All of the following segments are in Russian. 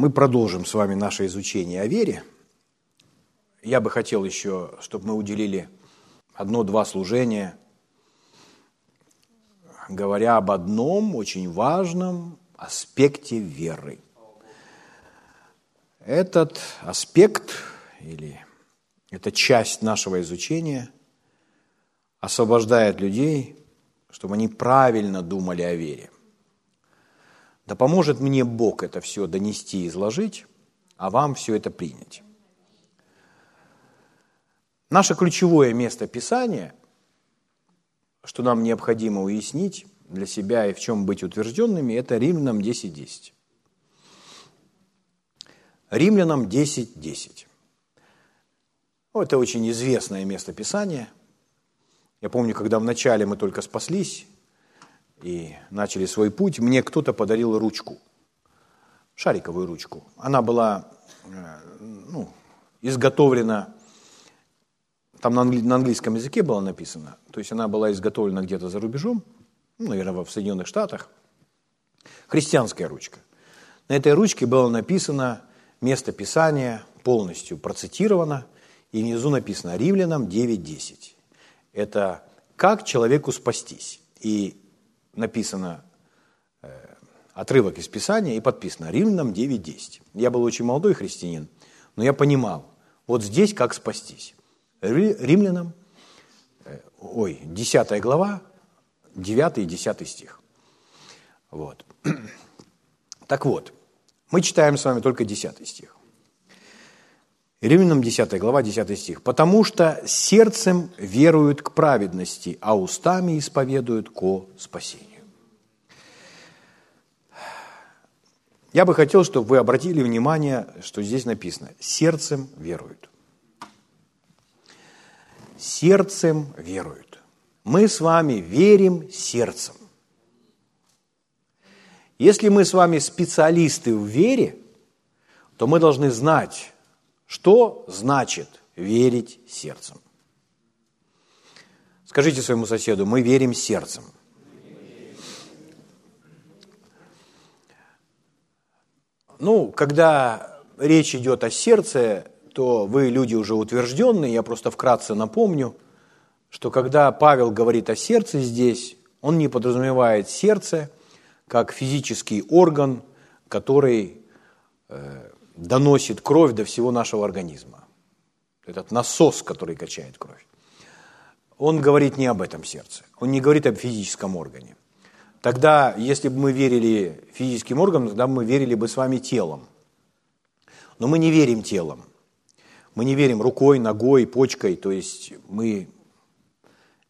Мы продолжим с вами наше изучение о вере. Я бы хотел еще, чтобы мы уделили одно-два служения, говоря об одном очень важном аспекте веры. Этот аспект или эта часть нашего изучения освобождает людей, чтобы они правильно думали о вере. Да поможет мне Бог это все донести и изложить, а вам все это принять. Наше ключевое место Писания, что нам необходимо уяснить для себя и в чем быть утвержденными, это Римлянам 10.10. 10. Римлянам 10.10. 10. Это очень известное место Писания. Я помню, когда вначале мы только спаслись и начали свой путь, мне кто-то подарил ручку, шариковую ручку. Она была э, ну, изготовлена там на, англи- на английском языке было написано, то есть она была изготовлена где-то за рубежом, ну, наверное, в Соединенных Штатах. Христианская ручка. На этой ручке было написано место Писания, полностью процитировано, и внизу написано Римлянам 9.10. Это «Как человеку спастись?» И написано э, отрывок из Писания и подписано Римлянам 9.10. Я был очень молодой христианин, но я понимал, вот здесь как спастись. Римлянам, э, ой, 10 глава, 9 и 10 стих. Вот. Так вот, мы читаем с вами только 10 стих. Римлянам 10 глава, 10 стих. «Потому что сердцем веруют к праведности, а устами исповедуют ко спасению». Я бы хотел, чтобы вы обратили внимание, что здесь написано «сердцем веруют» сердцем веруют. Мы с вами верим сердцем. Если мы с вами специалисты в вере, то мы должны знать, что значит верить сердцем. Скажите своему соседу, мы верим сердцем. Ну, когда речь идет о сердце, то вы люди уже утвержденные, я просто вкратце напомню, что когда Павел говорит о сердце здесь, он не подразумевает сердце как физический орган, который э, доносит кровь до всего нашего организма. Этот насос, который качает кровь. Он говорит не об этом сердце, он не говорит об физическом органе. Тогда, если бы мы верили физическим органам, тогда мы верили бы с вами телом. Но мы не верим телом. Мы не верим рукой, ногой, почкой, то есть мы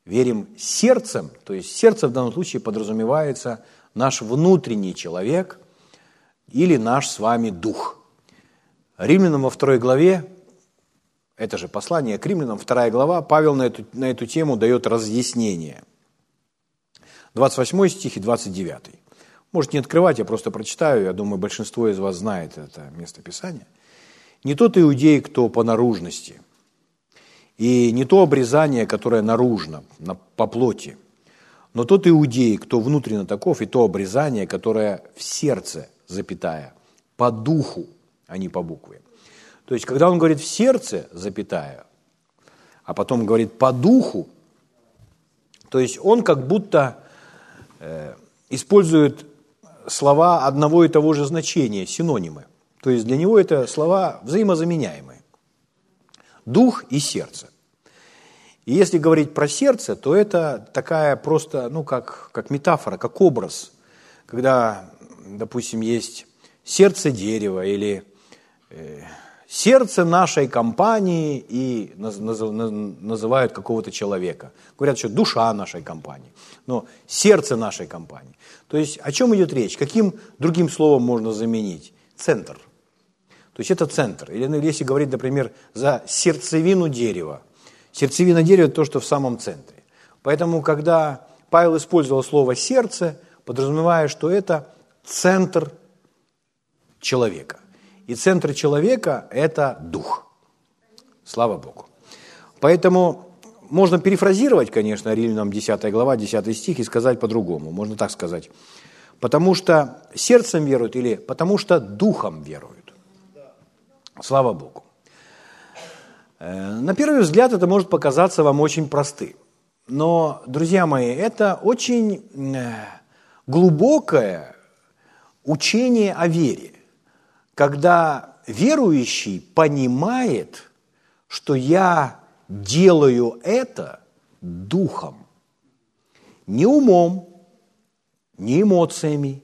верим сердцем, то есть сердце в данном случае подразумевается наш внутренний человек или наш с вами дух. Римлянам во второй главе, это же послание к римлянам, вторая глава, Павел на эту, на эту тему дает разъяснение. 28 стих и 29. Можете не открывать, я просто прочитаю, я думаю, большинство из вас знает это место Писания – не тот иудей, кто по наружности, и не то обрезание, которое наружно, по плоти, но тот иудей, кто внутренне таков, и то обрезание, которое в сердце, запятая, по духу, а не по букве. То есть, когда он говорит в сердце, запятая, а потом говорит по духу, то есть он как будто э, использует слова одного и того же значения, синонимы. То есть для него это слова взаимозаменяемые. Дух и сердце. И если говорить про сердце, то это такая просто, ну, как, как метафора, как образ. Когда, допустим, есть сердце дерева или сердце нашей компании и называют какого-то человека. Говорят, что душа нашей компании, но сердце нашей компании. То есть о чем идет речь? Каким другим словом можно заменить? Центр – то есть это центр. Или ну, если говорить, например, за сердцевину дерева. Сердцевина дерева – то, что в самом центре. Поэтому, когда Павел использовал слово «сердце», подразумевая, что это центр человека. И центр человека – это дух. Слава Богу. Поэтому можно перефразировать, конечно, Римлянам 10 глава, 10 стих и сказать по-другому. Можно так сказать. Потому что сердцем веруют или потому что духом веруют. Слава Богу. Э, на первый взгляд это может показаться вам очень простым. Но, друзья мои, это очень э, глубокое учение о вере, когда верующий понимает, что я делаю это духом, не умом, не эмоциями,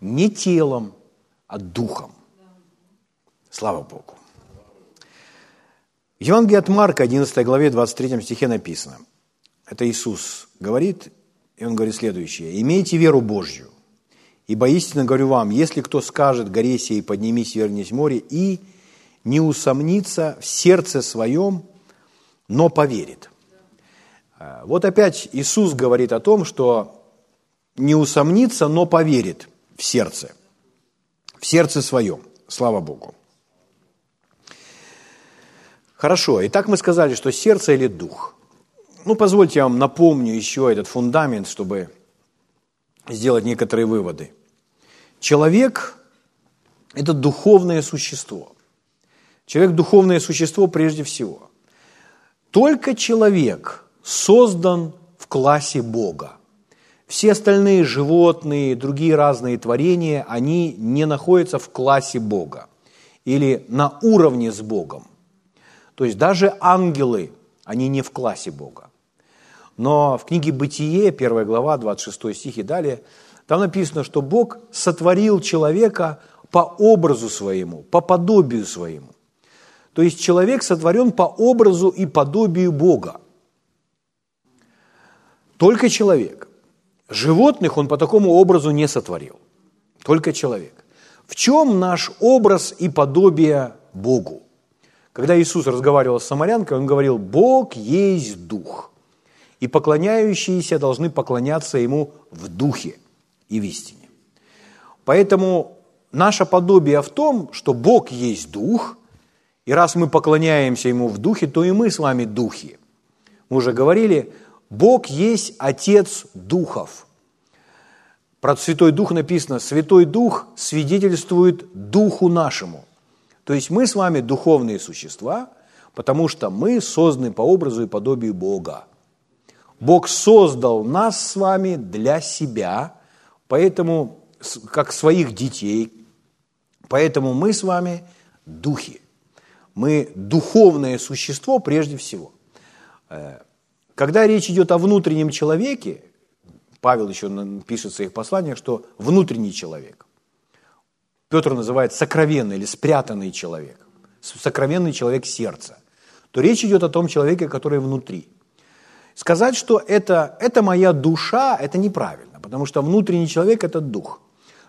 не телом, а духом. Слава Богу. В Евангелии от Марка, 11 главе, 23 стихе написано. Это Иисус говорит, и Он говорит следующее. «Имейте веру Божью, ибо истинно говорю вам, если кто скажет горе сей, поднимись, вернись море, и не усомнится в сердце своем, но поверит». А, вот опять Иисус говорит о том, что не усомнится, но поверит в сердце, в сердце своем. Слава Богу. Хорошо, итак мы сказали, что сердце или дух. Ну, позвольте я вам напомню еще этот фундамент, чтобы сделать некоторые выводы. Человек – это духовное существо. Человек – духовное существо прежде всего. Только человек создан в классе Бога. Все остальные животные, другие разные творения, они не находятся в классе Бога или на уровне с Богом. То есть даже ангелы, они не в классе Бога. Но в книге «Бытие», 1 глава, 26 стих и далее, там написано, что Бог сотворил человека по образу своему, по подобию своему. То есть человек сотворен по образу и подобию Бога. Только человек. Животных он по такому образу не сотворил. Только человек. В чем наш образ и подобие Богу? Когда Иисус разговаривал с самарянкой, Он говорил, Бог есть Дух, и поклоняющиеся должны поклоняться Ему в Духе и в истине. Поэтому наше подобие в том, что Бог есть Дух, и раз мы поклоняемся Ему в Духе, то и мы с вами Духи. Мы уже говорили, Бог есть Отец Духов. Про Святой Дух написано, Святой Дух свидетельствует Духу нашему. То есть мы с вами духовные существа, потому что мы созданы по образу и подобию Бога. Бог создал нас с вами для себя, поэтому, как своих детей, поэтому мы с вами духи. Мы духовное существо прежде всего. Э, когда речь идет о внутреннем человеке, Павел еще пишет в своих посланиях, что внутренний человек. Петр называет сокровенный или спрятанный человек, сокровенный человек сердца, то речь идет о том человеке, который внутри. Сказать, что это, это моя душа, это неправильно, потому что внутренний человек – это дух.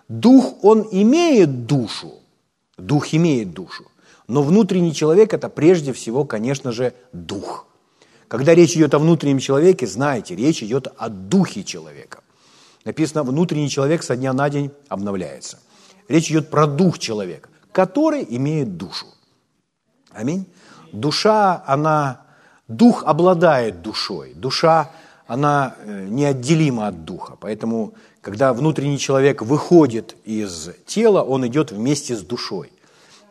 Дух, он имеет душу, дух имеет душу, но внутренний человек – это прежде всего, конечно же, дух. Когда речь идет о внутреннем человеке, знаете, речь идет о духе человека. Написано, внутренний человек со дня на день обновляется – Речь идет про дух человека, который имеет душу. Аминь. Душа, она, дух обладает душой. Душа, она э, неотделима от духа. Поэтому, когда внутренний человек выходит из тела, он идет вместе с душой.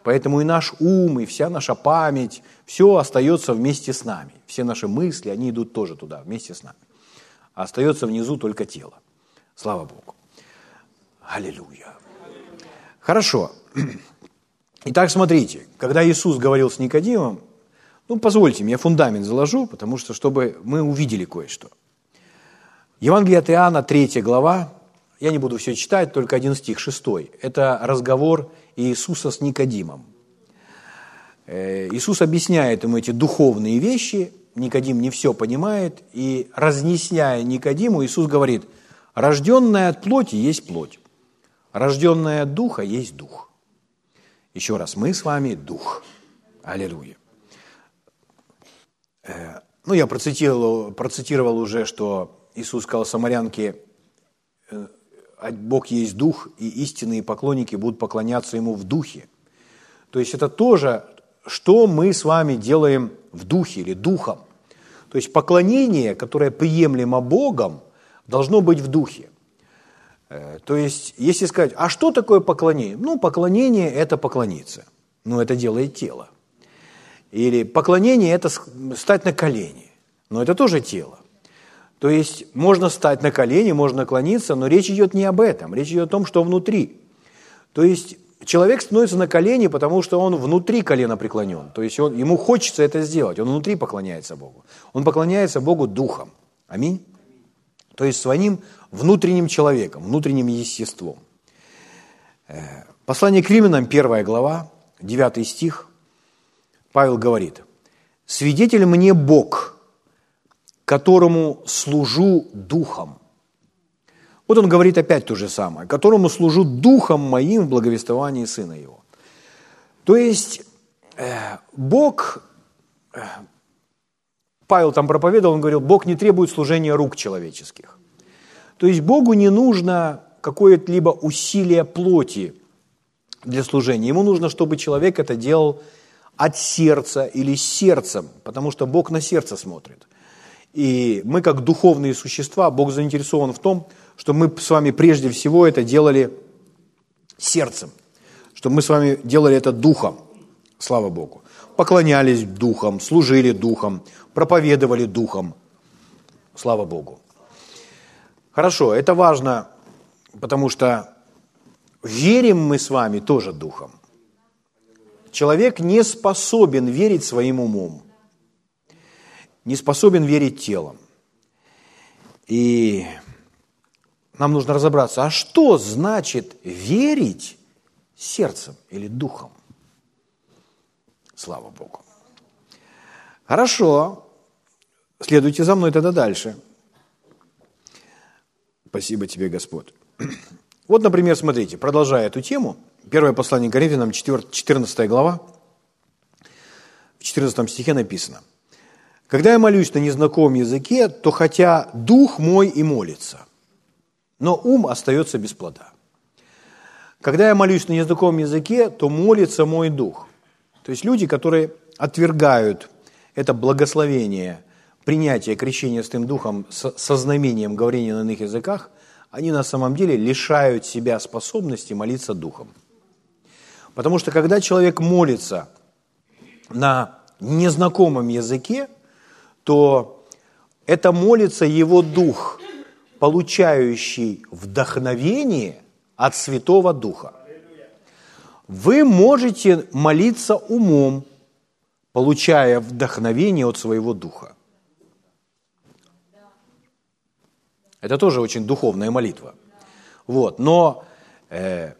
Поэтому и наш ум, и вся наша память, все остается вместе с нами. Все наши мысли, они идут тоже туда, вместе с нами. А остается внизу только тело. Слава Богу. Аллилуйя. Хорошо. Итак, смотрите, когда Иисус говорил с Никодимом, ну, позвольте я фундамент заложу, потому что, чтобы мы увидели кое-что. Евангелие от Иоанна, 3 глава, я не буду все читать, только один стих, 6. Это разговор Иисуса с Никодимом. Э, Иисус объясняет ему эти духовные вещи, Никодим не все понимает, и разъясняя Никодиму, Иисус говорит, рожденная от плоти есть плоть, Рожденная от Духа есть Дух. Еще раз, мы с вами Дух. Аллилуйя. Э, ну, я процитировал, процитировал уже, что Иисус сказал самарянке, э, Бог есть Дух, и истинные поклонники будут поклоняться Ему в Духе. То есть это тоже, что мы с вами делаем в Духе или Духом. То есть поклонение, которое приемлемо Богом, должно быть в Духе. Э, то есть, если сказать, а что такое поклонение? Ну, поклонение – это поклониться. но это делает тело. Или поклонение – это стать на колени, но это тоже тело. То есть можно стать на колени, можно наклониться, но речь идет не об этом, речь идет о том, что внутри. То есть человек становится на колени, потому что он внутри колена преклонен. То есть он, ему хочется это сделать, он внутри поклоняется Богу. Он поклоняется Богу духом. Аминь. То есть своим внутренним человеком, внутренним естеством. Э, послание к Римлянам, первая глава, 9 стих, Павел говорит, «Свидетель мне Бог, которому служу духом». Вот он говорит опять то же самое, «которому служу духом моим в благовествовании Сына Его». То есть э, Бог, э, Павел там проповедовал, он говорил, Бог не требует служения рук человеческих. То есть Богу не нужно какое-либо усилие плоти для служения. Ему нужно, чтобы человек это делал от сердца или сердцем, потому что Бог на сердце смотрит. И мы, как духовные существа, Бог заинтересован в том, что мы с вами прежде всего это делали сердцем, чтобы мы с вами делали это духом, слава Богу. Поклонялись духом, служили духом, проповедовали духом, слава Богу. Хорошо, это важно, потому что верим мы с вами тоже духом. Человек не способен верить своим умом, не способен верить телом. И нам нужно разобраться, а что значит верить сердцем или духом? Слава Богу. Хорошо, следуйте за мной тогда дальше – Спасибо тебе, Господь. Вот, например, смотрите, продолжая эту тему, первое послание Коринфянам, 14 глава, в 14 стихе написано. «Когда я молюсь на незнакомом языке, то хотя дух мой и молится, но ум остается без плода. Когда я молюсь на незнакомом языке, то молится мой дух». То есть люди, которые отвергают это благословение принятие крещения Святым Духом со знамением говорения на иных языках, они на самом деле лишают себя способности молиться Духом. Потому что когда человек молится на незнакомом языке, то это молится его дух, получающий вдохновение от Святого Духа. Вы можете молиться умом, получая вдохновение от своего духа. Это тоже очень духовная молитва. Вот. Но э,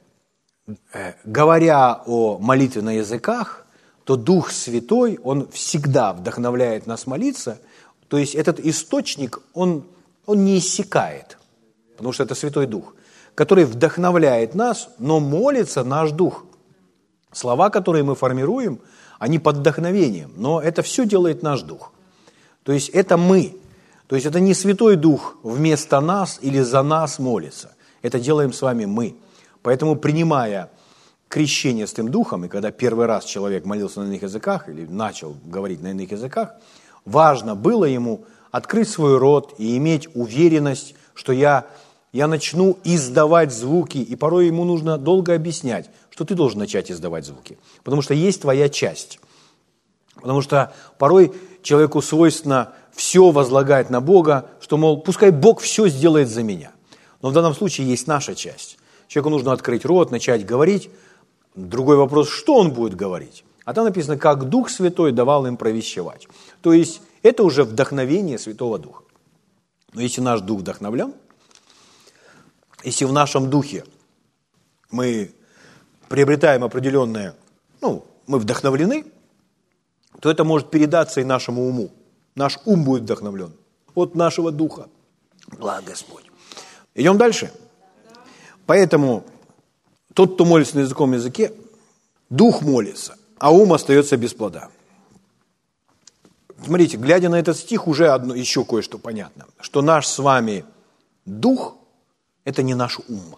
э, говоря о молитве на языках, то Дух Святой, Он всегда вдохновляет нас молиться. То есть этот источник, он, он не иссякает, потому что это Святой Дух, который вдохновляет нас, но молится наш Дух. Слова, которые мы формируем, они под вдохновением, но это все делает наш Дух. То есть это мы – то есть это не Святой Дух вместо нас или за нас молится. Это делаем с вами мы. Поэтому, принимая крещение с тем Духом, и когда первый раз человек молился на иных языках или начал говорить на иных языках, важно было ему открыть свой рот и иметь уверенность, что я, я начну издавать звуки, и порой ему нужно долго объяснять, что ты должен начать издавать звуки, потому что есть твоя часть. Потому что порой человеку свойственно все возлагать на Бога, что, мол, пускай Бог все сделает за меня. Но в данном случае есть наша часть. Человеку нужно открыть рот, начать говорить. Другой вопрос, что он будет говорить? А там написано, как Дух Святой давал им провещевать. То есть это уже вдохновение Святого Духа. Но если наш Дух вдохновлен, если в нашем Духе мы приобретаем определенное, ну, мы вдохновлены, то это может передаться и нашему уму. Наш ум будет вдохновлен от нашего духа. Благ Господь. Идем дальше. Поэтому тот, кто молится на языковом языке, дух молится, а ум остается без плода. Смотрите, глядя на этот стих, уже одно, еще кое-что понятно, что наш с вами дух – это не наш ум.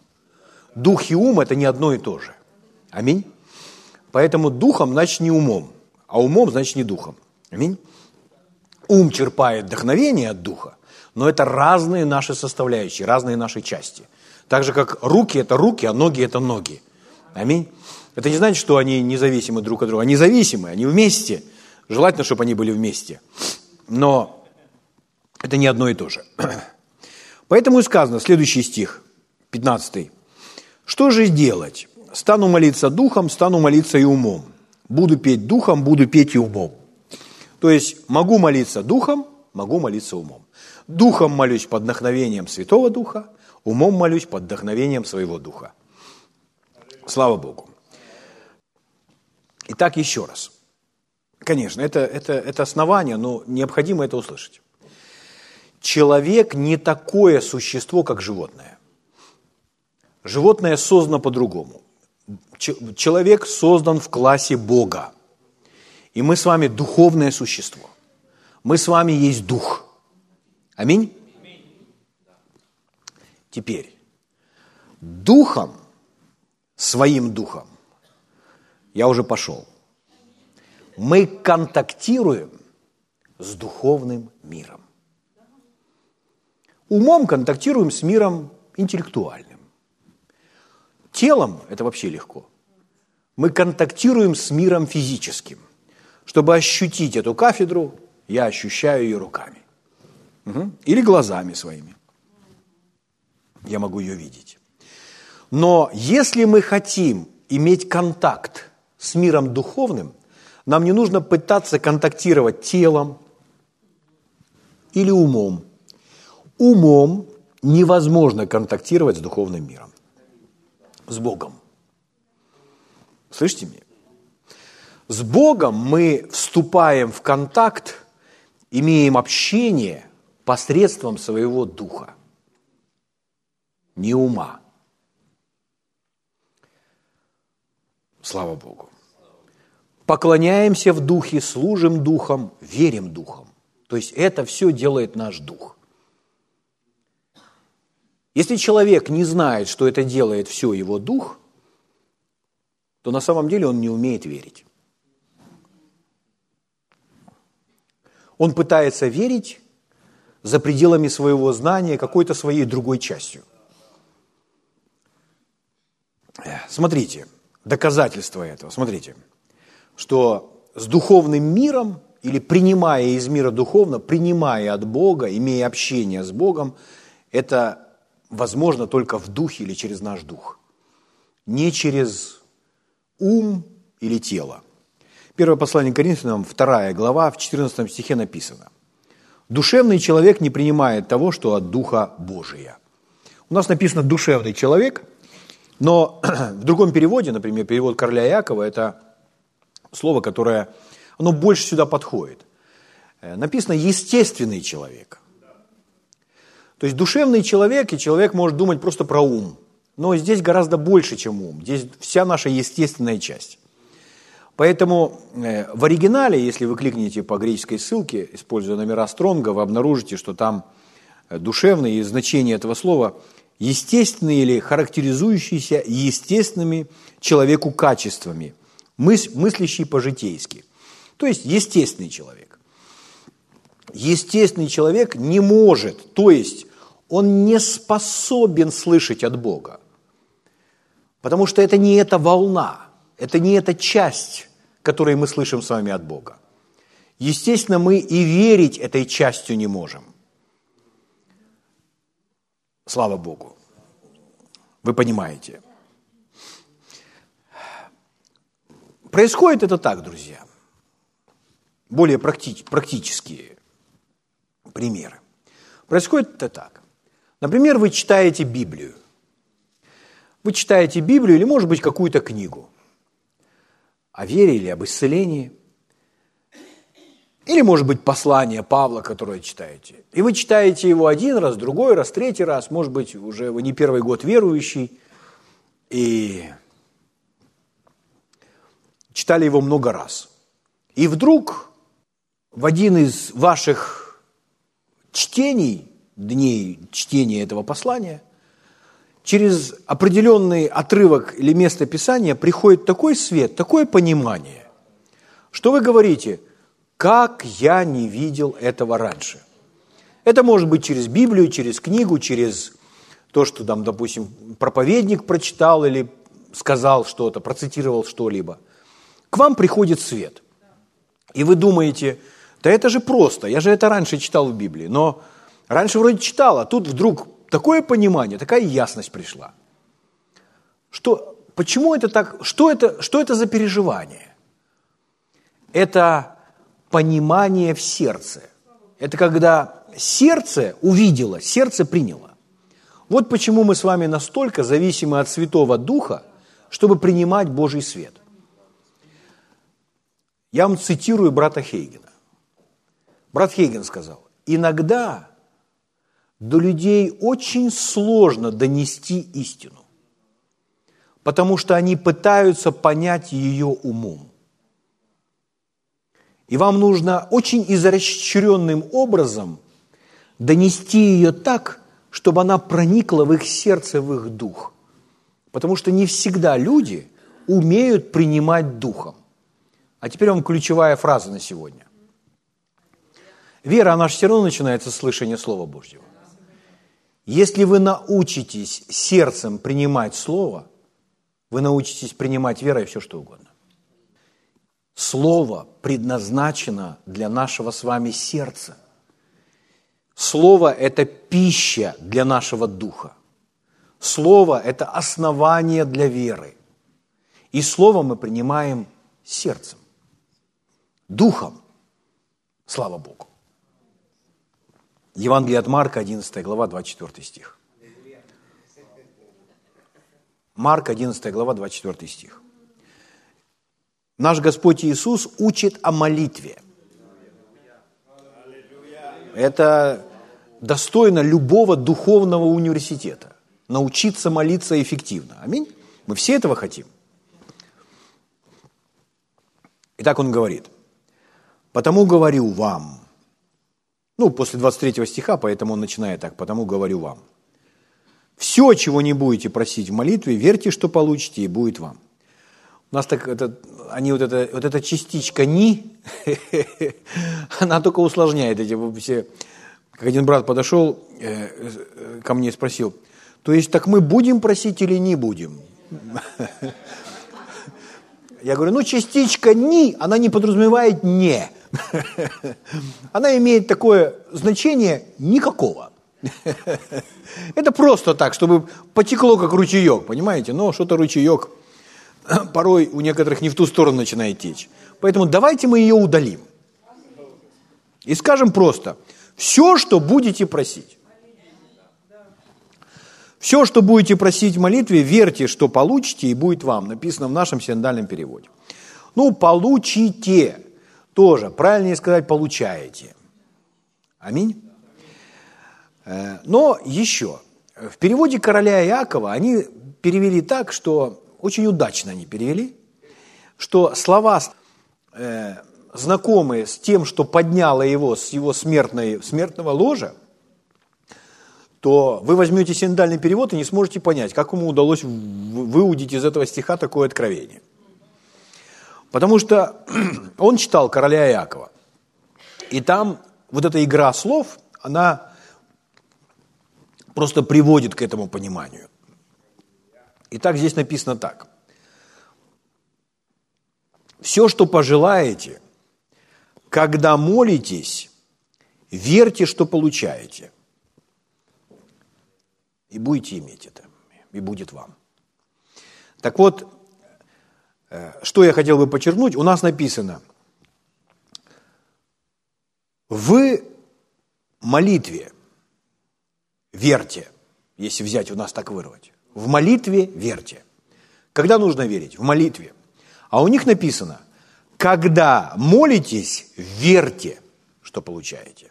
Дух и ум – это не одно и то же. Аминь. Поэтому духом, значит, не умом, а умом, значит, не духом. Аминь ум черпает вдохновение от духа, но это разные наши составляющие, разные наши части. Так же, как руки – это руки, а ноги – это ноги. Аминь. Это не значит, что они независимы друг от друга. Они зависимы, они вместе. Желательно, чтобы они были вместе. Но это не одно и то же. Поэтому и сказано, следующий стих, 15. «Что же делать? Стану молиться духом, стану молиться и умом. Буду петь духом, буду петь и умом». То есть могу молиться духом, могу молиться умом. Духом молюсь под вдохновением Святого Духа, умом молюсь под вдохновением своего Духа. Слава Богу. Итак, еще раз. Конечно, это, это, это основание, но необходимо это услышать. Человек не такое существо, как животное. Животное создано по-другому. Человек создан в классе Бога. И мы с вами духовное существо. Мы с вами есть дух. Аминь? Теперь, духом, своим духом, я уже пошел. Мы контактируем с духовным миром. Умом контактируем с миром интеллектуальным. Телом это вообще легко. Мы контактируем с миром физическим. Чтобы ощутить эту кафедру, я ощущаю ее руками. Угу. Или глазами своими. Я могу ее видеть. Но если мы хотим иметь контакт с миром духовным, нам не нужно пытаться контактировать телом или умом. Умом невозможно контактировать с духовным миром, с Богом. Слышите меня? С Богом мы вступаем в контакт, имеем общение посредством своего духа, не ума. Слава Богу. Поклоняемся в духе, служим духом, верим духом. То есть это все делает наш дух. Если человек не знает, что это делает все его дух, то на самом деле он не умеет верить. Он пытается верить за пределами своего знания какой-то своей другой частью. Смотрите, доказательство этого, смотрите, что с духовным миром или принимая из мира духовно, принимая от Бога, имея общение с Богом, это возможно только в духе или через наш дух, не через ум или тело. Первое послание Коринфянам, вторая глава, в 14 стихе написано. «Душевный человек не принимает того, что от Духа Божия». У нас написано «душевный человек», но в другом переводе, например, перевод Короля Якова, это слово, которое, оно больше сюда подходит. Э, написано «естественный человек». То есть душевный человек, и человек может думать просто про ум. Но здесь гораздо больше, чем ум. Здесь вся наша естественная часть. Поэтому э, в оригинале, если вы кликнете по греческой ссылке, используя номера Стронга, вы обнаружите, что там э, душевное и значение этого слова естественные или характеризующиеся естественными человеку качествами, мыс, мыслящий по-житейски. То есть естественный человек. Естественный человек не может, то есть он не способен слышать от Бога. Потому что это не эта волна, это не эта часть которые мы слышим с вами от Бога. Естественно, мы и верить этой частью не можем. Слава Богу. Вы понимаете. Происходит это так, друзья. Более практи- практические примеры. Происходит это так. Например, вы читаете Библию. Вы читаете Библию или, может быть, какую-то книгу – о вере или об исцелении. Или, может быть, послание Павла, которое читаете. И вы читаете его один раз, другой раз, третий раз, может быть, уже вы не первый год верующий, и читали его много раз. И вдруг в один из ваших чтений, дней чтения этого послания, через определенный отрывок или место Писания приходит такой свет, такое понимание, что вы говорите, как я не видел этого раньше. Это может быть через Библию, через книгу, через то, что там, допустим, проповедник прочитал или сказал что-то, процитировал что-либо, к вам приходит свет. И вы думаете, да это же просто, я же это раньше читал в Библии, но раньше вроде читал, а тут вдруг такое понимание, такая ясность пришла. Что, почему это так, что это, что это за переживание? Это понимание в сердце. Это когда сердце увидело, сердце приняло. Вот почему мы с вами настолько зависимы от Святого Духа, чтобы принимать Божий свет. Я вам цитирую брата Хейгена. Брат Хейген сказал, иногда до людей очень сложно донести истину, потому что они пытаются понять ее умом. И вам нужно очень изощренным образом донести ее так, чтобы она проникла в их сердце, в их дух. Потому что не всегда люди умеют принимать духом. А теперь вам ключевая фраза на сегодня. Вера, она же все равно начинается с слышания Слова Божьего. Если вы научитесь сердцем принимать Слово, вы научитесь принимать верой все, что угодно. Слово предназначено для нашего с вами сердца. Слово – это пища для нашего духа. Слово – это основание для веры. И Слово мы принимаем сердцем, духом. Слава Богу. Евангелие от Марка, 11 глава, 24 стих. Марк, 11 глава, 24 стих. Наш Господь Иисус учит о молитве. Это достойно любого духовного университета. Научиться молиться эффективно. Аминь. Мы все этого хотим. Итак, он говорит, «Потому говорю вам». Ну, после 23 стиха, поэтому он начинает так, «Потому говорю вам». Все, чего не будете просить в молитве, верьте, что получите, и будет вам. У нас так, это, они вот, это, вот эта частичка «ни», она только усложняет эти все. Как один брат подошел э, э, ко мне и спросил, то есть так мы будем просить или не будем? Я говорю, ну частичка «ни», она не подразумевает «не». Она имеет такое значение «никакого». Это просто так, чтобы потекло как ручеек, понимаете? Но что-то ручеек – порой у некоторых не в ту сторону начинает течь. Поэтому давайте мы ее удалим. И скажем просто, все, что будете просить. Все, что будете просить в молитве, верьте, что получите, и будет вам. Написано в нашем синдальном переводе. Ну, получите. Тоже, правильнее сказать, получаете. Аминь. Э, но еще, в переводе короля Иакова они перевели так, что очень удачно они перевели, что слова, э, знакомые с тем, что подняло его с его смертной, смертного ложа, то вы возьмете синодальный перевод и не сможете понять, как ему удалось выудить из этого стиха такое откровение. Потому что он читал короля Иакова. И там вот эта игра слов, она просто приводит к этому пониманию. Итак, здесь написано так. Все, что пожелаете, когда молитесь, верьте, что получаете. И будете иметь это, и будет вам. Так вот, э, что я хотел бы подчеркнуть, у нас написано, в молитве верьте, если взять у нас так вырвать. В молитве верьте. Когда нужно верить? В молитве. А у них написано, когда молитесь, верьте, что получаете.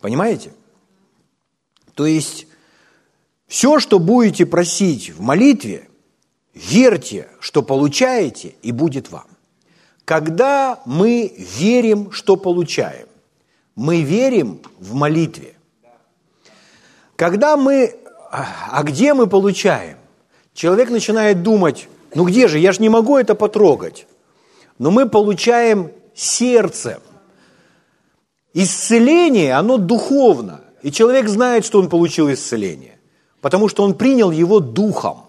Понимаете? То есть, все, что будете просить в молитве, верьте, что получаете, и будет вам. Когда мы верим, что получаем, мы верим в молитве. Когда мы а где мы получаем? Человек начинает думать, ну где же, я же не могу это потрогать. Но мы получаем сердцем. Исцеление, оно духовно. И человек знает, что он получил исцеление, потому что он принял его духом.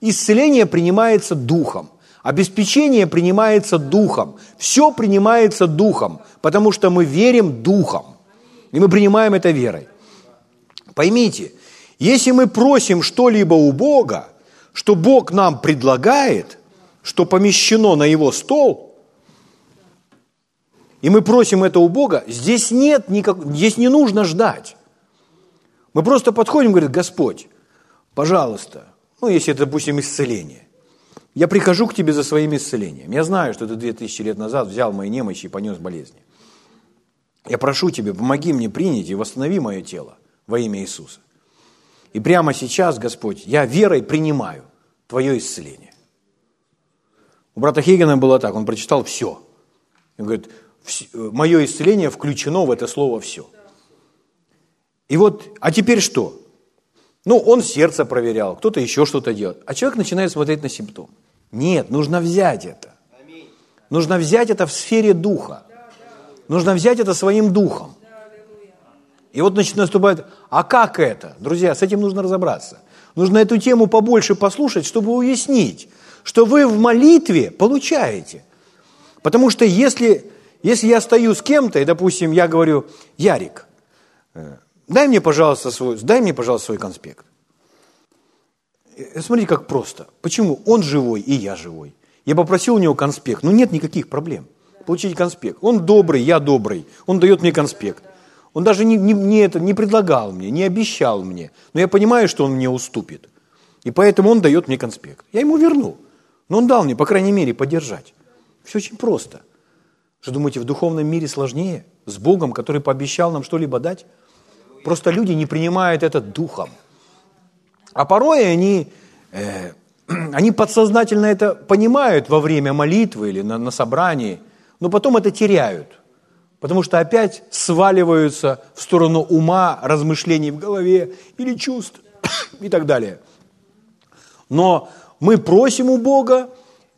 исцеление принимается духом, обеспечение принимается духом, все принимается духом, потому что мы верим духом, и мы принимаем это верой. Поймите, если мы просим что-либо у Бога, что Бог нам предлагает, что помещено на Его стол – и мы просим это у Бога, здесь нет никак, здесь не нужно ждать. Мы просто подходим и говорим, Господь, пожалуйста, ну, если это, допустим, исцеление. Я прихожу к тебе за своим исцелением. Я знаю, что ты 2000 лет назад взял мои немощи и понес болезни. Я прошу тебя, помоги мне принять и восстанови мое тело во имя Иисуса. И прямо сейчас, Господь, я верой принимаю Твое исцеление. У брата Хейгена было так, он прочитал все. Он говорит, мое исцеление включено в это слово «все». И вот, а теперь что? Ну, он сердце проверял, кто-то еще что-то делает. А человек начинает смотреть на симптом. Нет, нужно взять это. Нужно взять это в сфере духа. Нужно взять это своим духом. И вот значит, наступает, а как это? Друзья, с этим нужно разобраться. Нужно эту тему побольше послушать, чтобы уяснить, что вы в молитве получаете. Потому что если, если я стою с кем-то, и, допустим, я говорю, Ярик, э, дай мне, пожалуйста, свой, дай мне, пожалуйста, свой конспект. Э, смотри, как просто. Почему? Он живой, и я живой. Я попросил у него конспект, ну нет никаких проблем. Получить конспект. Он добрый, я добрый. Он дает мне конспект. Он даже не, не, не, это, не предлагал мне, не обещал мне. Но я понимаю, что он мне уступит. И поэтому он дает мне конспект. Я ему верну. Но он дал мне, по крайней мере, поддержать. Все очень просто. Что думаете, в духовном мире сложнее? С Богом, который пообещал нам что-либо дать? Просто люди не принимают это духом. А порой они, э, они подсознательно это понимают во время молитвы или на, на собрании, но потом это теряют. Потому что опять сваливаются в сторону ума, размышлений в голове или чувств и так далее. Но мы просим у Бога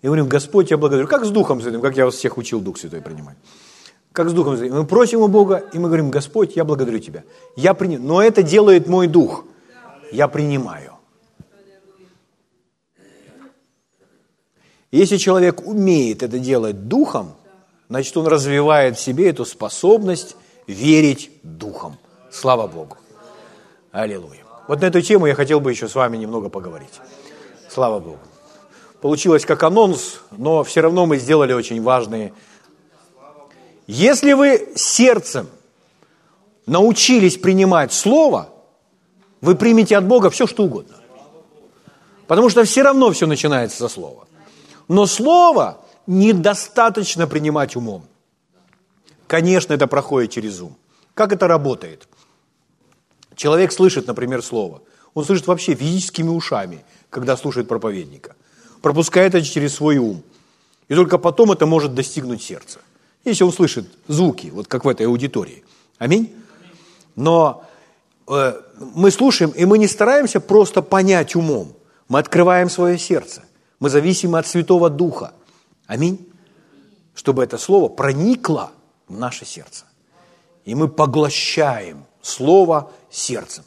и говорим, Господь, я благодарю. Как с Духом Святым, как я вас всех учил Дух Святой принимать как с Духом Святым. Мы просим у Бога, и мы говорим, Господь, я благодарю Тебя. Я приним... Но это делает мой Дух. Я принимаю. Если человек умеет это делать Духом, значит, он развивает в себе эту способность верить Духом. Слава Богу. Аллилуйя. Вот на эту тему я хотел бы еще с вами немного поговорить. Слава Богу. Получилось как анонс, но все равно мы сделали очень важные если вы сердцем научились принимать Слово, вы примете от Бога все, что угодно. Потому что все равно все начинается со Слова. Но Слово недостаточно принимать умом. Конечно, это проходит через ум. Как это работает? Человек слышит, например, Слово. Он слышит вообще физическими ушами, когда слушает проповедника. Пропускает это через свой ум. И только потом это может достигнуть сердца если он слышит звуки, вот как в этой аудитории. Аминь. Но э, мы слушаем, и мы не стараемся просто понять умом. Мы открываем свое сердце. Мы зависимы от Святого Духа. Аминь. Чтобы это слово проникло в наше сердце. И мы поглощаем слово сердцем.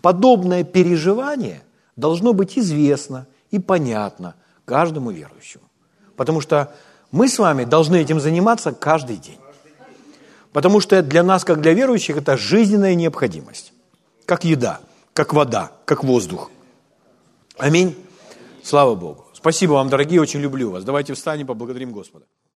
Подобное переживание должно быть известно и понятно каждому верующему. Потому что мы с вами должны этим заниматься каждый день. Потому что для нас, как для верующих, это жизненная необходимость. Как еда, как вода, как воздух. Аминь. Слава Богу. Спасибо вам, дорогие, очень люблю вас. Давайте встанем, поблагодарим Господа.